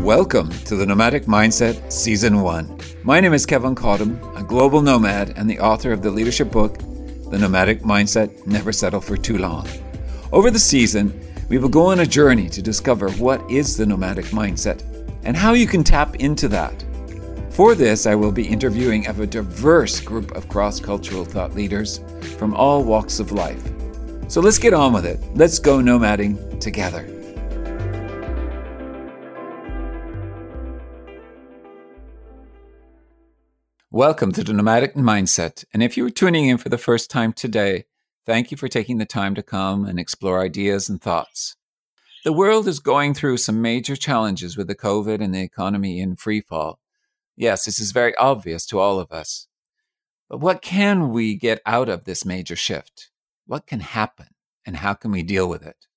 Welcome to the Nomadic Mindset Season 1. My name is Kevin Cottam, a global nomad and the author of the leadership book, The Nomadic Mindset Never Settle for Too Long. Over the season, we will go on a journey to discover what is the nomadic mindset and how you can tap into that. For this, I will be interviewing of a diverse group of cross cultural thought leaders from all walks of life. So let's get on with it. Let's go nomading together. Welcome to the Nomadic Mindset. And if you are tuning in for the first time today, thank you for taking the time to come and explore ideas and thoughts. The world is going through some major challenges with the COVID and the economy in free fall. Yes, this is very obvious to all of us. But what can we get out of this major shift? What can happen and how can we deal with it?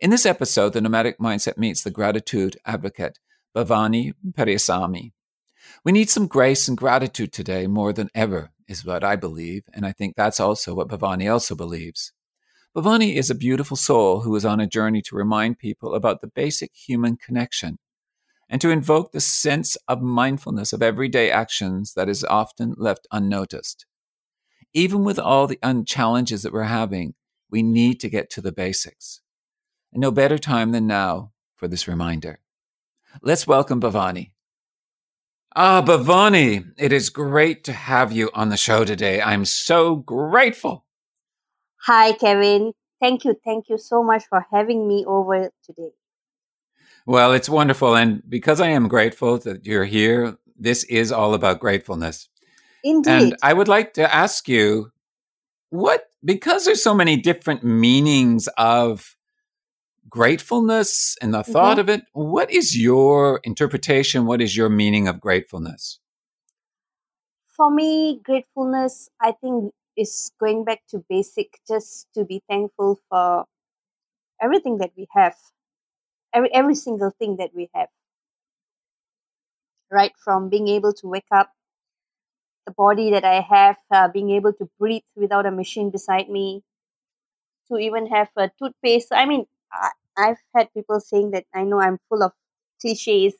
In this episode, the Nomadic Mindset meets the gratitude advocate, Bavani Periasamy. We need some grace and gratitude today more than ever, is what I believe, and I think that's also what Bavani also believes. Bavani is a beautiful soul who is on a journey to remind people about the basic human connection and to invoke the sense of mindfulness of everyday actions that is often left unnoticed. Even with all the challenges that we're having, we need to get to the basics. And no better time than now for this reminder. Let's welcome Bhavani. Ah, Bavani, it is great to have you on the show today. I'm so grateful. Hi, Kevin. Thank you. Thank you so much for having me over today. Well, it's wonderful. And because I am grateful that you're here, this is all about gratefulness. Indeed. And I would like to ask you what, because there's so many different meanings of gratefulness and the thought Mhm. of it, what is your interpretation? What is your meaning of gratefulness? For me, gratefulness, I think, is going back to basic, just to be thankful for everything that we have, every, every single thing that we have. Right from being able to wake up, the body that I have, uh, being able to breathe without a machine beside me, to even have a toothpaste. I mean, I, I've had people saying that I know I'm full of cliches,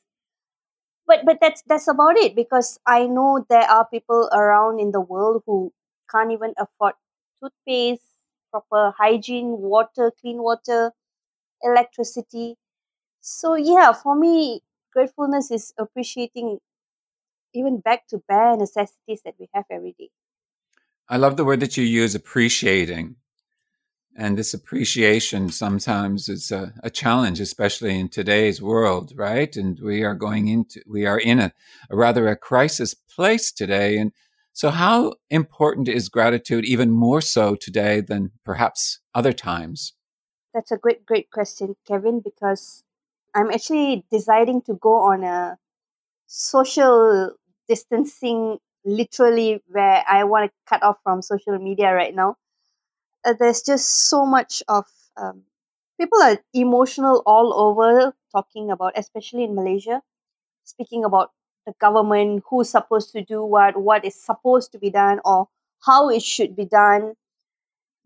but but that's that's about it because I know there are people around in the world who can't even afford toothpaste, proper hygiene, water, clean water, electricity. So yeah, for me, gratefulness is appreciating even back to bare necessities that we have every day. I love the word that you use, appreciating. And this appreciation sometimes is a, a challenge, especially in today's world, right? And we are going into, we are in a, a rather a crisis place today. And so how important is gratitude even more so today than perhaps other times? That's a great, great question, Kevin, because I'm actually deciding to go on a social distancing, literally, where I want to cut off from social media right now. Uh, there's just so much of um, people are emotional all over talking about, especially in Malaysia, speaking about the government, who's supposed to do what, what is supposed to be done, or how it should be done.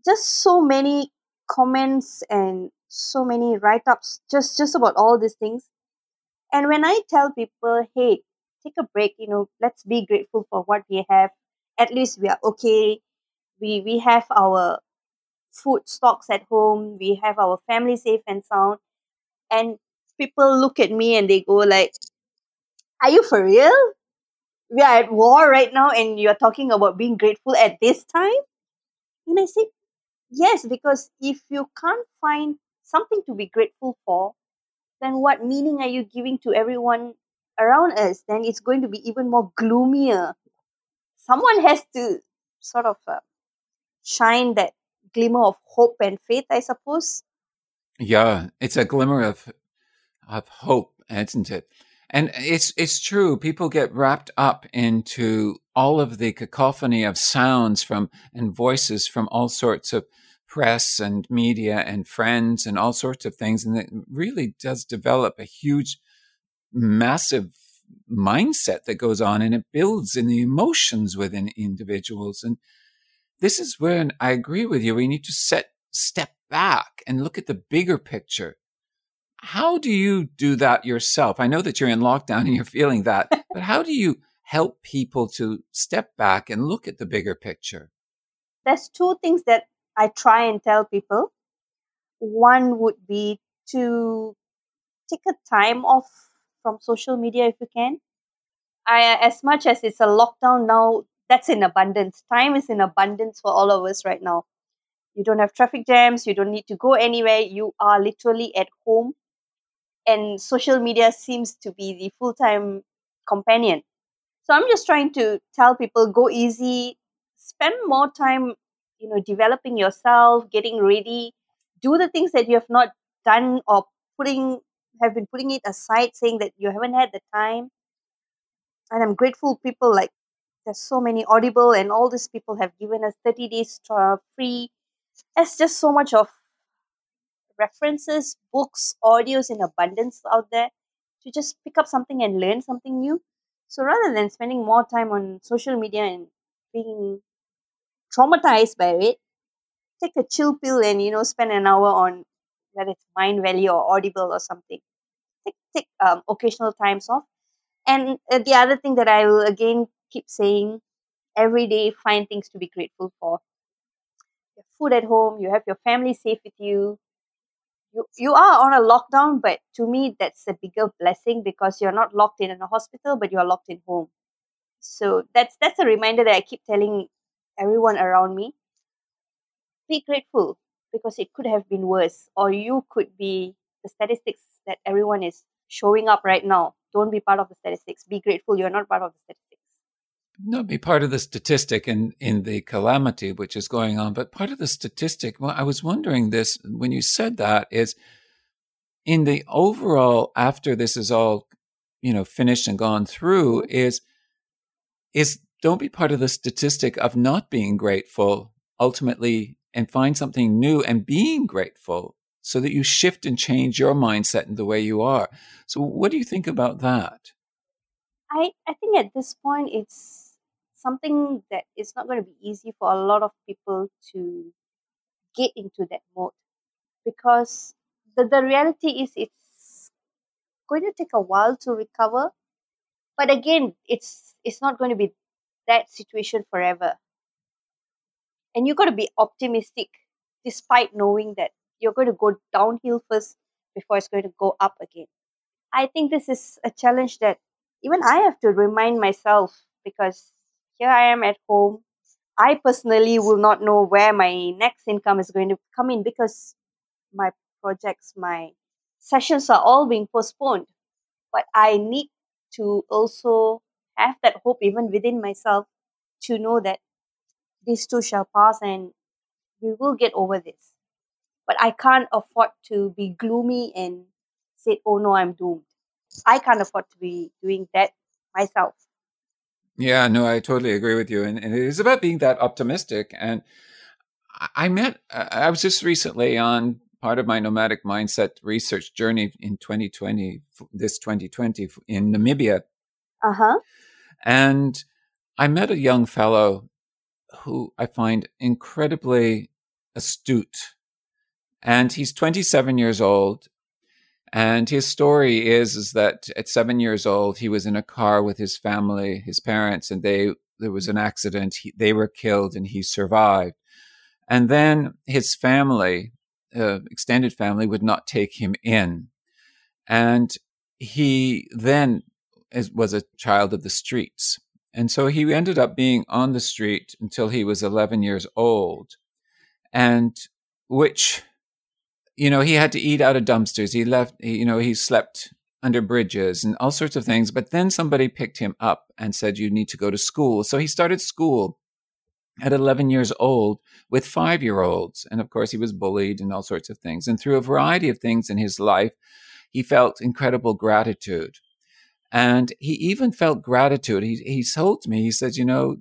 Just so many comments and so many write-ups just just about all these things. And when i tell people hey take a break you know let's be grateful for what we have. At least we are okay. We we have our food stocks at home we have our family safe and sound and people look at me and they go like are you for real? We are at war right now and you're talking about being grateful at this time? And i say yes because if you can't find something to be grateful for then what meaning are you giving to everyone around us? Then it's going to be even more gloomier. Someone has to sort of uh, shine that glimmer of hope and faith i suppose Yeah, it's a glimmer of of hope, isn't it? And it's it's true. People get wrapped up into all of the cacophony of sounds from and voices from all sorts of press and media and friends and all sorts of things, and it really does develop a huge, massive mindset that goes on, and it builds in the emotions within individuals. And this is when I agree with you. We need to set step back and look at the bigger picture how do you do that yourself? I know that you're in lockdown and you're feeling that, but how do you help people to step back and look at the bigger picture? There's two things that I try and tell people. One would be to take a time off from social media if you can. I, as much as it's a lockdown now, that's in abundance. Time is in abundance for all of us right now. You don't have traffic jams, you don't need to go anywhere, you are literally at home. And social media seems to be the full time companion. So I'm just trying to tell people go easy, spend more time, you know, developing yourself, getting ready, do the things that you have not done or putting have been putting it aside, saying that you haven't had the time. And I'm grateful people like there's so many Audible and all these people have given us 30 days uh, free. There's just so much of references, books, audios in abundance out there to just pick up something and learn something new. So rather than spending more time on social media and being traumatized by it, take a chill pill and you know spend an hour on whether it's Mindvalley or Audible or something. Take take um, occasional times off. And uh, the other thing that I will again keep saying every day, find things to be grateful for. Food at home, you have your family safe with you. You, you are on a lockdown, but to me, that's a bigger blessing because you're not locked in, in a hospital, but you're locked in home. So that's that's a reminder that I keep telling everyone around me. Be grateful because it could have been worse, or you could be the statistics that everyone is showing up right now. Don't be part of the statistics. Be grateful you're not part of the statistics. No, be part of the statistic in, in the calamity which is going on. But part of the statistic, well, I was wondering this when you said that is in the overall, after this is all, you know, finished and gone through, mm-hmm. is, is don't be part of the statistic of not being grateful ultimately and find something new and being grateful so that you shift and change your mindset and the way you are. So what do you think about that? I, I think at this point it's something that is not going to be easy for a lot of people to get into that mode because the, the reality is it's going to take a while to recover but again it's it's not going to be that situation forever. And you've got to be optimistic despite knowing that you're going to go downhill first before it's going to go up again. I think this is a challenge that even i have to remind myself because here I am at home. I personally will not know where my next income is going to come in because my projects, my sessions are all being postponed. But I need to also have that hope even within myself to know that this too shall pass and we will get over this. But I can't afford to be gloomy and say, oh no, I'm doomed. I can't afford to be doing that myself. Yeah, no, I totally agree with you. And, and, it is about being that optimistic. And I met, I was just recently on part of my nomadic mindset research journey in 2020, this 2020 in Namibia. Uh huh. And I met a young fellow who I find incredibly astute. And he's 27 years old and his story is, is that at seven years old, he was in a car with his family, his parents, and they, there was an accident. He, they were killed and he survived. And then his family, uh, extended family would not take him in. And he then is, was a child of the streets. And so he ended up being on the street until he was 11 years old. And which you know, he had to eat out of dumpsters. He left, you know, he slept under bridges and all sorts of things. But then somebody picked him up and said, You need to go to school. So he started school at 11 years old with five year olds. And of course, he was bullied and all sorts of things. And through a variety of things in his life, he felt incredible gratitude. And he even felt gratitude. He, he told me, he said, You know,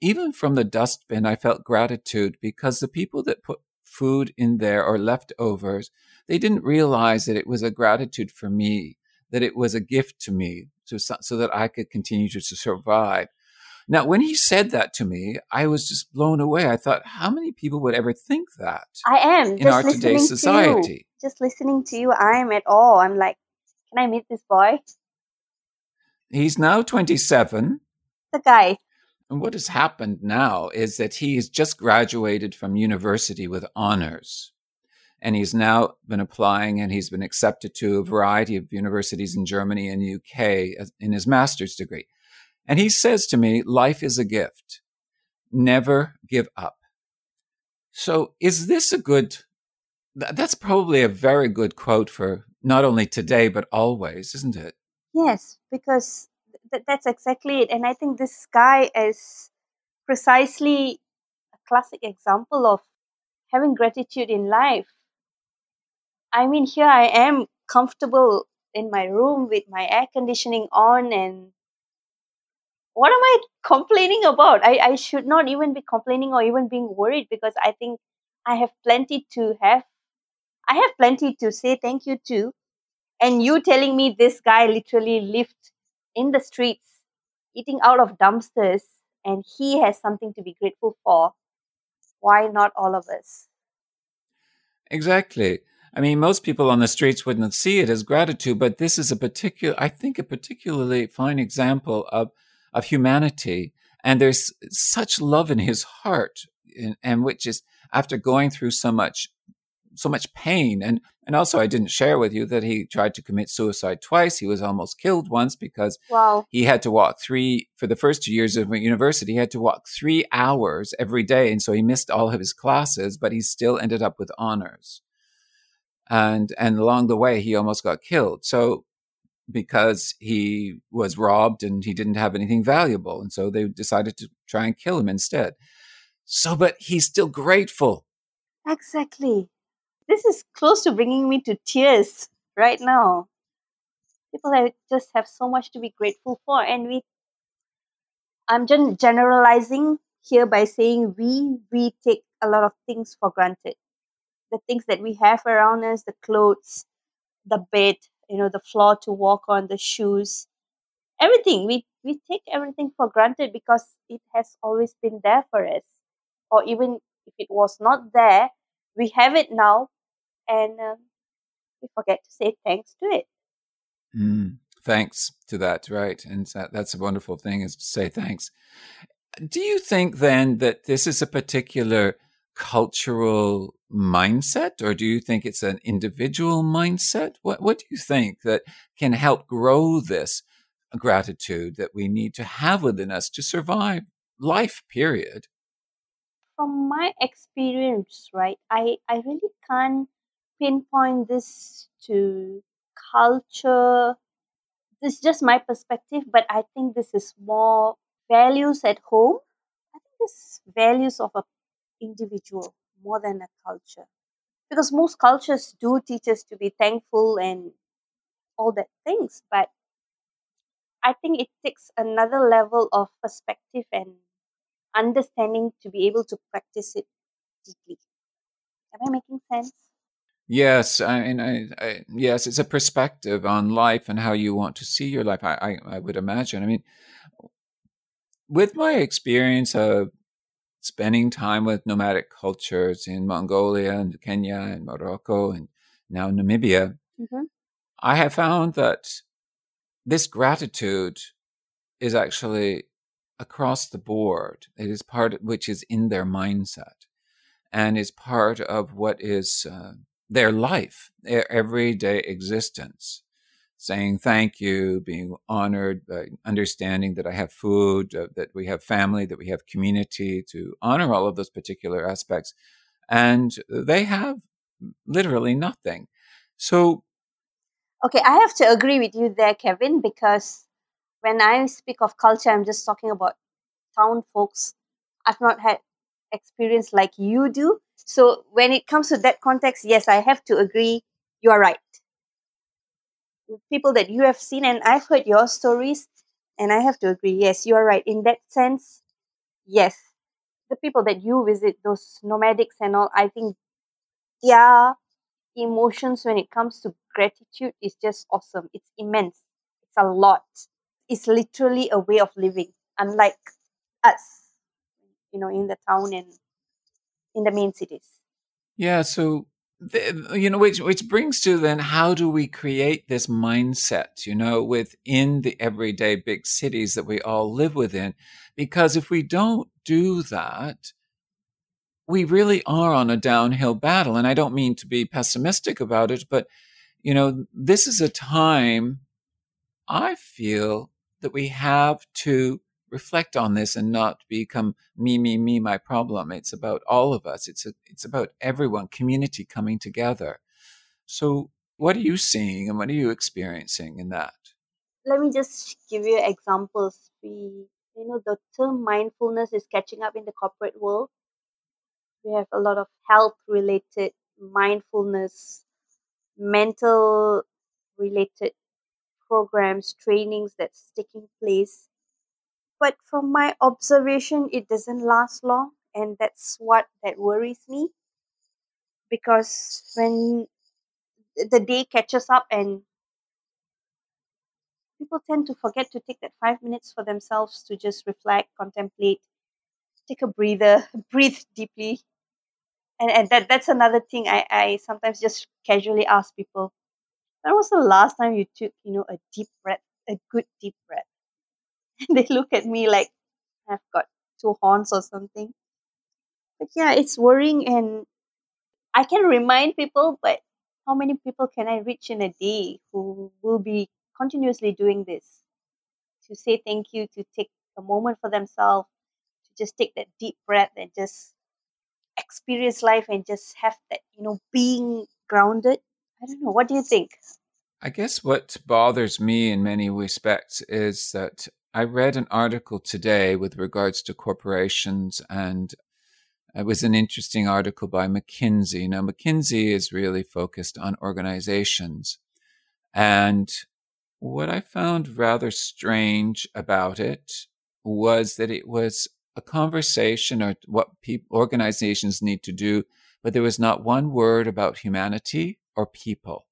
even from the dustbin, I felt gratitude because the people that put food in there or leftovers, they didn't realize that it was a gratitude for me, that it was a gift to me to, so that I could continue to survive. Now, when he said that to me, I was just blown away. I thought, how many people would ever think that? I am in our today's society. just listening to you, I'm at awe. I'm like, can I meet this boy? He's now 27. The guy. And what has happened now is that he has just graduated from university with honors. And he's now been applying and he's been accepted to a variety of universities in Germany and UK in his master's degree. And he says to me, life is a gift. Never give up. So is this a good, that's probably a very good quote for not only today, but always, isn't it? Yes, because th- that's exactly it. And I think this guy is precisely a classic example of having gratitude in life. I mean, here I am comfortable in my room with my air conditioning on and what am I complaining about? I, I should not even be complaining or even being worried because I think I have plenty to have. I have plenty to say thank you to. And you telling me this guy literally lived in the streets, eating out of dumpsters, and he has something to be grateful for. Why not all of us? Exactly. I mean, most people on the streets wouldn't see it as gratitude, but this is a particular, I think, a particularly fine example of, of humanity. And there's such love in his heart, and, and which is after going through so much so much pain. And and also I didn't share with you that he tried to commit suicide twice. He was almost killed once because wow. he had to walk three for the first two years of university, he had to walk three hours every day. And so he missed all of his classes, but he still ended up with honors. And and along the way he almost got killed. So because he was robbed and he didn't have anything valuable. And so they decided to try and kill him instead. So, but he's still grateful. Exactly this is close to bringing me to tears right now. People just have so much to be grateful for, and we. I'm just generalizing here by saying we we take a lot of things for granted. The things that we have around us, the clothes, the bed, you know, the floor to walk on, the shoes, everything. We we take everything for granted because it has always been there for us. Or even if it was not there, we have it now and um, we forget to say thanks to it. Mm, thanks to that, right? And that, that's a wonderful thing is to say thanks. Do you think then that this is a particular cultural mindset, or do you think it's an individual mindset? What What do you think that can help grow this gratitude that we need to have within us to survive life? Period. From my experience, right, I I really can't pinpoint this to culture. This is just my perspective, but I think this is more values at home. I think this values of a individual more than a culture. Because most cultures do teach us to be thankful and all that things, but I think it takes another level of perspective and understanding to be able to practice it deeply. Am I making sense? Yes, I mean, I, I, yes, it's a perspective on life and how you want to see your life. I, I, I would imagine. I mean, with my experience of spending time with nomadic cultures in Mongolia and Kenya and Morocco and now Namibia, mm-hmm. I have found that this gratitude is actually across the board. It is part which is in their mindset and is part of what is. Uh, their life, their everyday existence, saying thank you, being honored, uh, understanding that I have food, uh, that we have family, that we have community, to honor all of those particular aspects. And they have literally nothing. So, okay, I have to agree with you there, Kevin, because when I speak of culture, I'm just talking about town folks. I've not had experience like you do. So when it comes to that context, yes, I have to agree. You are right. People that you have seen, and I've heard your stories, and I have to agree. Yes, you are right. In that sense, yes, the people that you visit, those nomadics and all, I think their emotions when it comes to gratitude is just awesome. It's immense. It's a lot. It's literally a way of living, unlike us you know in the town and in the main cities yeah so the, you know, which which brings to then how do we create this mindset, you know, within the everyday big cities that we all live within? Because if we don't do that, we really are on a downhill battle. And I don't mean to be pessimistic about it, but you know, this is a time I feel that we have to reflect on this and not become me, me, me, my problem. It's about all of us. It's a, it's about everyone, community coming together. So, what are you seeing and what are you experiencing in that? Let me just give you examples. We, you know, the term mindfulness is catching up in the corporate world. We have a lot of health related mindfulness, mental related programs, trainings that's taking place but from my observation it doesn't last long and that's what that worries me. Because when the day catches up and people tend to forget to take that five minutes for themselves to just reflect contemplate take a breather breathe deeply. And, and that that's another thing I, I sometimes just casually ask people. When was the last time you took you know a deep breath a good deep breath they look at me like I've got two horns or something. But yeah, it's worrying and I can remind people, but how many people can I reach in a day who will be continuously doing this? To say thank you, to take a moment for themselves, to just take that deep breath and just experience life and just have that, you know, being grounded. I don't know. What do you think? I guess what bothers me in many respects is that I read an article today with regards to corporations, and it was an interesting article by McKinsey. Now, McKinsey is really focused on organizations. And what I found rather strange about it was that it was a conversation or what people, organizations need to do, but there was not one word about humanity or people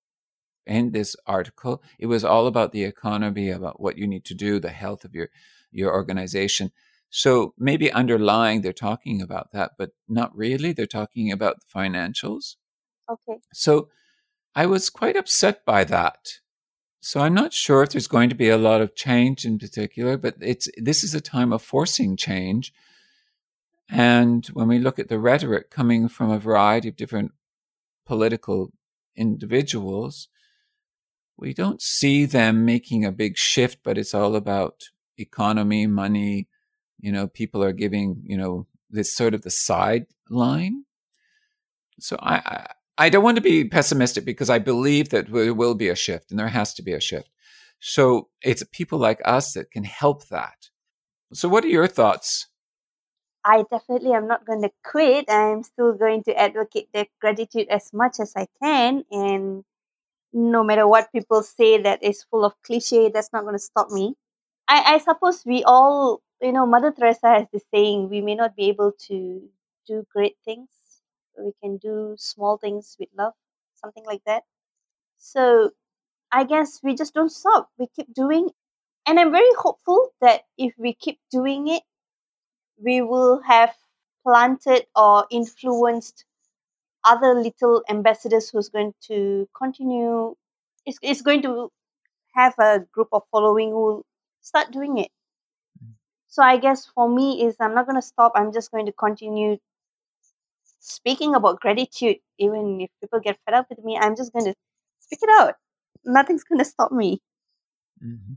in this article. It was all about the economy, about what you need to do, the health of your your organization. So maybe underlying they're talking about that, but not really. They're talking about the financials. Okay. So I was quite upset by that. So I'm not sure if there's going to be a lot of change in particular, but it's this is a time of forcing change. And when we look at the rhetoric coming from a variety of different political individuals, we don't see them making a big shift, but it's all about economy, money. You know, people are giving, you know, this sort of the sideline. So I, I, I don't want to be pessimistic because I believe that there will be a shift and there has to be a shift. So it's people like us that can help that. So what are your thoughts? I definitely am not going to quit. I'm still going to advocate the gratitude as much as I can and no matter what people say that is full of cliche, that's not going to stop me. I, I suppose we all, you know, Mother Teresa has this saying, we may not be able to do great things, we can do small things with love, something like that. So I guess we just don't stop. We keep doing. And I'm very hopeful that if we keep doing it, we will have planted or influenced other little ambassadors who's going to continue is, is going to have a group of following who start doing it. So i guess for me is i'm not going to stop i'm just going to continue speaking about gratitude. Even if people get fed up with me i'm just going to speak it out. Nothing's going to stop me. Mm-hmm.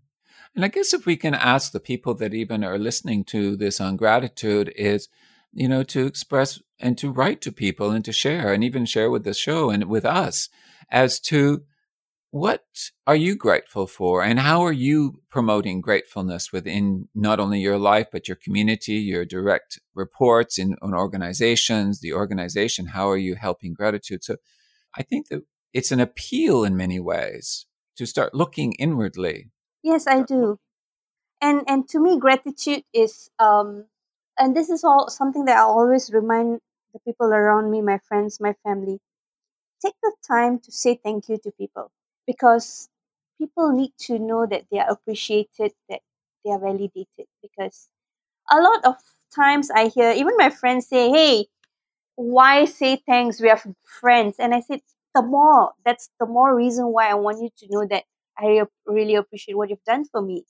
and i guess if we can ask the people that even are listening to this on gratitude is you know, to express and to write to people and to share and even share with the show and with us as to what are you grateful for and how are you promoting gratefulness within not only your life but your community your direct reports in on organizations the organization? How are you helping gratitude? So i think that it's an appeal in many ways to start looking inwardly. Yes i do. And and to me gratitude is um and this is all something that I always remind the people around me, my friends, my family. Take the time to say thank you to people because people need to know that they are appreciated, that they are validated. Because a lot of times I hear even my friends say, Hey, why say thanks? We are friends. And I said, the more, that's the more reason why I want you to know that I really appreciate what you've done for me.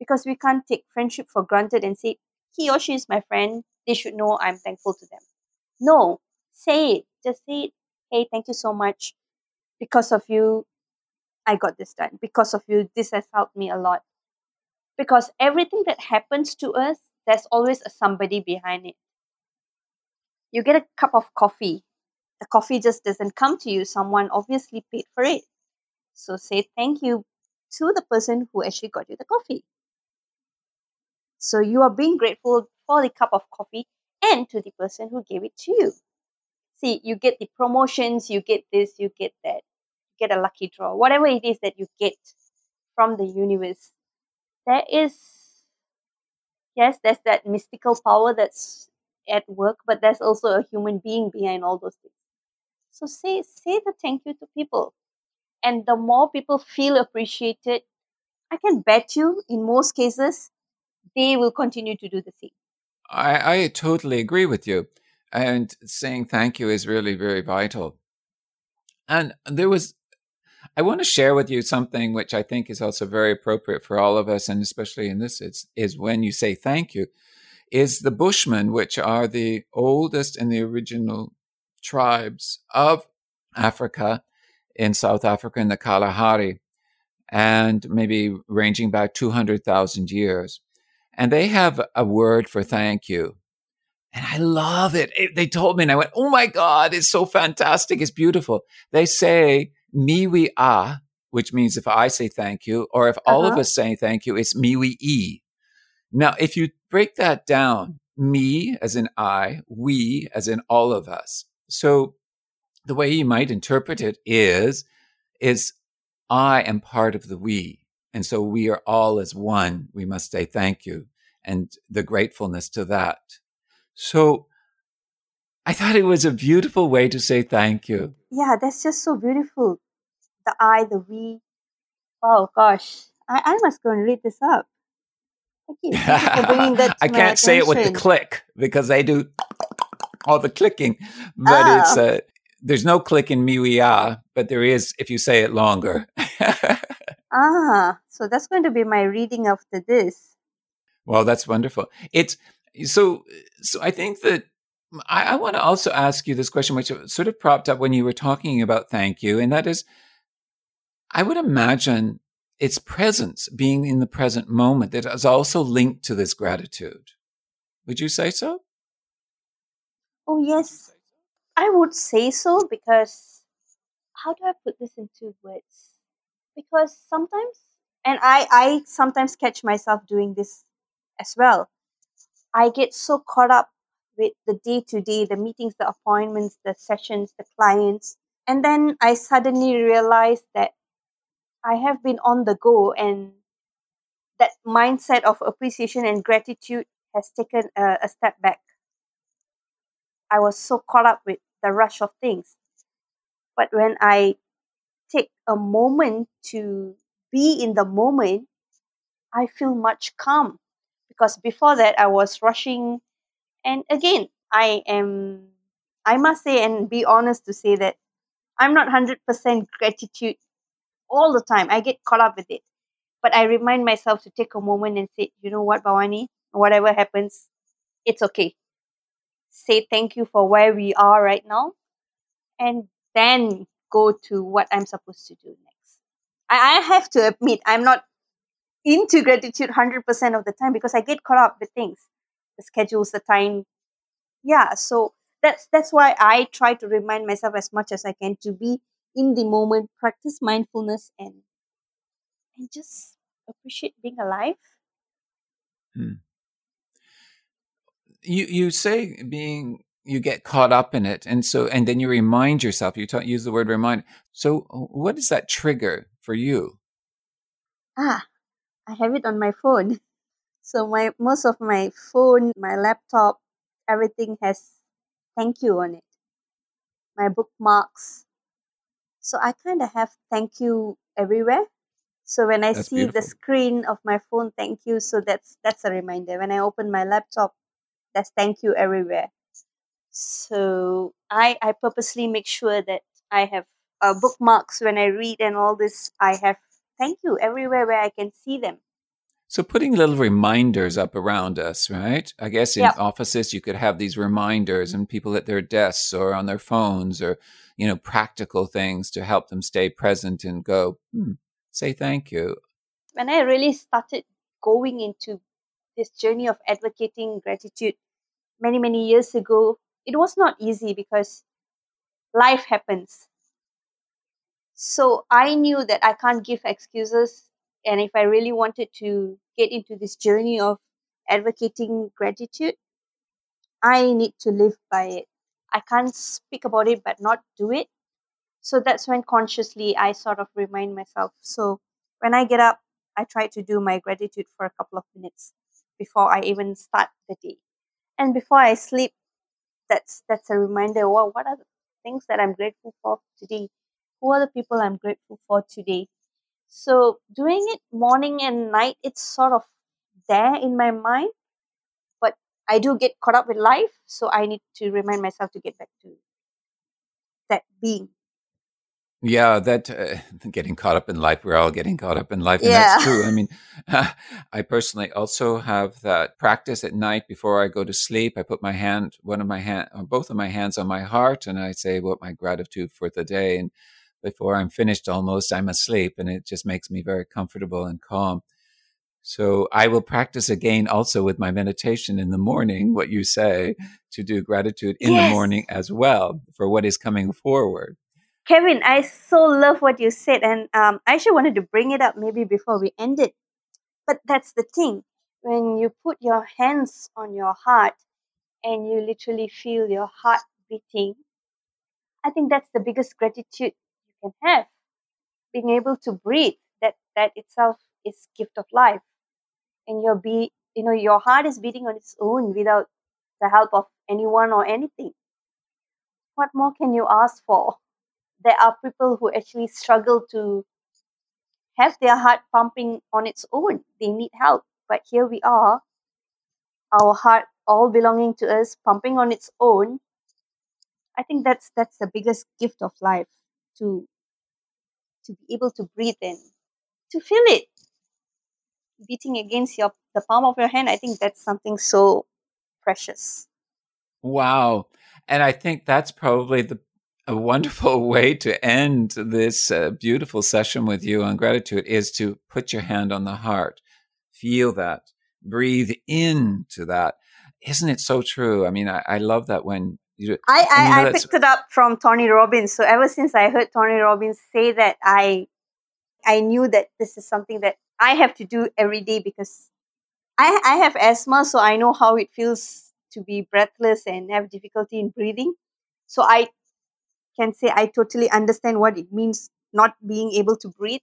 Because we can't take friendship for granted and say, he or she is my friend. They should know I'm thankful to them. No, say it. Just say it. Hey, thank you so much. Because of you, I got this done. Because of you, this has helped me a lot. Because everything that happens to us, there's always a somebody behind it. You get a cup of coffee. The coffee just doesn't come to you. Someone obviously paid for it. So say thank you to the person who actually got you the coffee. So you are being grateful for the cup of coffee and to the person who gave it to you. See, you get the promotions, you get this, you get that, you get a lucky draw, whatever it is that you get from the universe. There is, yes, there's that mystical power that's at work, but there's also a human being behind all those things. So say say the thank you to people. And the more people feel appreciated, I can bet you in most cases they will continue to do the same. I, I totally agree with you. And saying thank you is really very vital. And there was, I want to share with you something which I think is also very appropriate for all of us, and especially in this, it's, is when you say thank you, is the Bushmen, which are the oldest and the original tribes of Africa in South Africa in the Kalahari, and maybe ranging back 200,000 years. And they have a word for thank you. And I love it. it. They told me, and I went, Oh my God, it's so fantastic. It's beautiful. They say, Miwi a, which means if I say thank you, or if all uh-huh. of us say thank you, it's Miwi e. Now, if you break that down, me as in I, we as in all of us. So the way you might interpret it is, is I am part of the we. And so we are all as one. We must say thank you and the gratefulness to that. So I thought it was a beautiful way to say thank you. Yeah, that's just so beautiful. The I, the we. Oh gosh, I, I must go and read this up. Thank you. Thank you for bringing that I can't say it with the click because they do all the clicking, but oh. it's uh, there's no click in miwia, but there is if you say it longer. ah, so that's going to be my reading after this. Well, that's wonderful. It's so. So I think that I, I want to also ask you this question, which sort of propped up when you were talking about thank you, and that is, I would imagine its presence, being in the present moment, that is also linked to this gratitude. Would you say so? Oh yes, I would say so because how do I put this into words? Because sometimes, and I I sometimes catch myself doing this as well. I get so caught up with the day to day, the meetings, the appointments, the sessions, the clients. And then I suddenly realize that I have been on the go and that mindset of appreciation and gratitude has taken a, a step back. I was so caught up with the rush of things. But when I take a moment to be in the moment, I feel much calm because before that I was rushing. And again, I am, I must say and be honest to say that I'm not 100% gratitude all the time. I get caught up with it. But I remind myself to take a moment and say, you know what, Bavani, whatever happens, it's okay. Say thank you for where we are right now and then go to what I'm supposed to do next. I, I have to admit, I'm not into gratitude 100% of the time because I get caught up with things, the schedules, the time. Yeah, so that's that's why I try to remind myself as much as I can to be in the moment, practice mindfulness, and and just appreciate being alive. Hmm. You you say being you get caught up in it, and so and then you remind yourself. You talk, use the word remind. So what is that trigger for you? Ah, I have it on my phone. So my most of my phone, my laptop, everything has thank you on it. My bookmarks. So I kind of have thank you everywhere. So when I that's see beautiful. the screen of my phone, thank you. So that's that's a reminder. When I open my laptop, that's thank you everywhere. So I I purposely make sure that I have uh, bookmarks when I read and all this. I have thank you everywhere where I can see them. So putting little reminders up around us, right? I guess in Yep. offices you could have these reminders and people at their desks or on their phones or, you know, practical things to help them stay present and go, hmm, say thank you. When I really started going into this journey of advocating gratitude many many years ago, it was not easy because life happens. So I knew that I can't give excuses. And if I really wanted to get into this journey of advocating gratitude, I need to live by it. I can't speak about it but not do it. So that's when consciously I sort of remind myself. So when I get up, I try to do my gratitude for a couple of minutes before I even start the day. And before I sleep, that's that's a reminder. Wow, what are the things that I'm grateful for today? Who are the people I'm grateful for today? So doing it morning and night, it's sort of there in my mind, but I do get caught up with life, so I need to remind myself to get back to that being. Yeah, that uh, getting caught up in life, we're all getting caught up in life. And that's true. I mean, I personally also have that practice at night before I go to sleep. I put my hand, one of my hand, or both of my hands on my heart, and I say what my gratitude for the day. And before I'm finished almost, I'm asleep, and it just makes me very comfortable and calm. So I will practice again also with my meditation in the morning, what you say, to do gratitude in the morning as well for what is coming forward. Kevin, I so love what you said, and um, I actually wanted to bring it up maybe before we end it. But that's the thing. When you put your hands on your heart and you literally feel your heart beating, I think that's the biggest gratitude you can have. Being able to breathe, that that itself is gift of life. And your be you know, your heart is beating on its own without the help of anyone or anything. What more can you ask for? There are people who actually struggle to have their heart pumping on its own. They need help. But here we are, our heart all belonging to us, pumping on its own. I think that's that's the biggest gift of life to to be able to breathe in, to feel it beating against your the palm of your hand. I think that's something so precious. Wow. And I think that's probably the a wonderful way to end this uh, beautiful session with you on gratitude is to put your hand on the heart. Feel that. Breathe into that. Isn't it so true? I mean, I, I love that when you I, And you know, I, I picked it up from Tony Robbins. So ever since I heard Tony Robbins say that, I I knew that this is something that I have to do every day because I I have asthma, so I know how it feels to be breathless and have difficulty in breathing. So I can say I totally understand what it means not being able to breathe.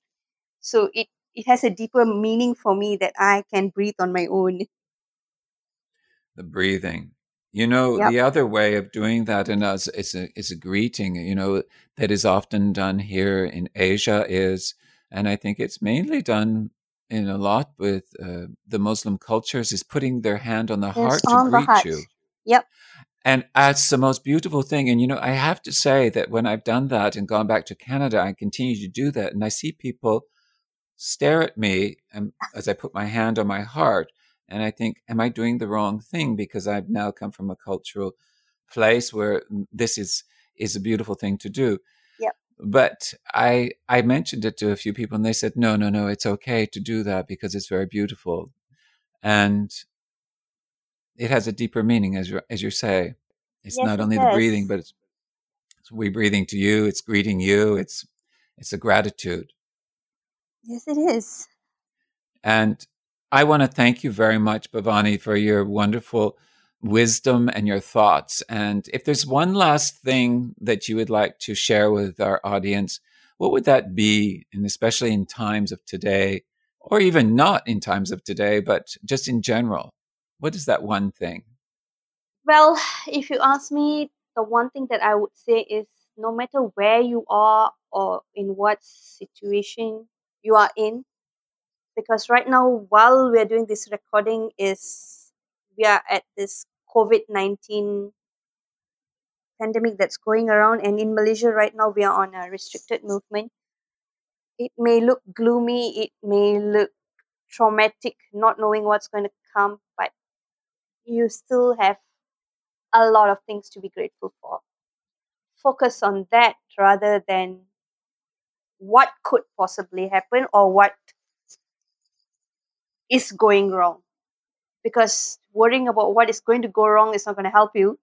So it it has a deeper meaning for me that I can breathe on my own. the breathing. You know, Yep. the other way of doing that in us is a, is a greeting, you know, that is often done here in Asia is, and I think it's mainly done in a lot with uh, the Muslim cultures, is putting their hand on the heart to greet heart. you. Yep. And uh, that's the most beautiful thing. And, you know, I have to say that when I've done that and gone back to Canada, I continue to do that. And I see people stare at me and, as I put my hand on my heart. And I think, am I doing the wrong thing? Because I've now come from a cultural place where mm, this is, is a beautiful thing to do. Yep. But I, I mentioned it to a few people and they said, no, no, no, it's okay to do that because it's very beautiful. And it has a deeper meaning, as you as you say. It's Yes, not only the breathing, but it's, it's we breathing to you. It's greeting you. It's it's a gratitude. Yes, it is. And I want to thank you very much, Bavani, for your wonderful wisdom and your thoughts. And if there's one last thing that you would like to share with our audience, what would that be? And especially in times of today, or even not in times of today, but just in general, what is that one thing? Well, if you ask me, the one thing that I would say is no matter where you are or in what situation you are in, because right now, while we're doing this recording, is we are at this COVID nineteen pandemic that's going around, and in Malaysia right now, we are on a restricted movement. It may look gloomy, it may look traumatic, not knowing what's going to come, but you still have a lot of things to be grateful for. Focus on that rather than what could possibly happen or what is going wrong. Because worrying about what is going to go wrong is not going to help you.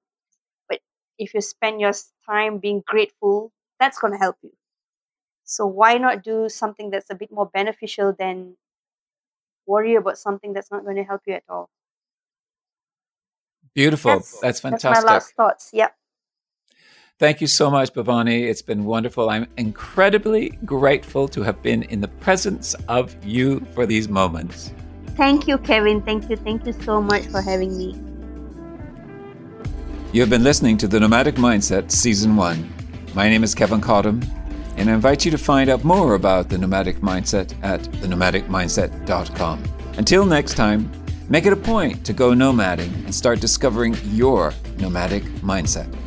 But if you spend your time being grateful, that's going to help you. So why not do something that's a bit more beneficial than worry about something that's not going to help you at all? Beautiful. That's, that's fantastic. That's my last thoughts. Yep. Thank you so much, Bavani. It's been wonderful. I'm incredibly grateful to have been in the presence of you for these moments. Thank you, Kevin. Thank you. Thank you so much for having me. You have been listening to The Nomadic Mindset Season 1. My name is Kevin Cottam, and I invite you to find out more about the Nomadic Mindset at thenomadicmindset.com. Until next time, make it a point to go nomading and start discovering your nomadic mindset.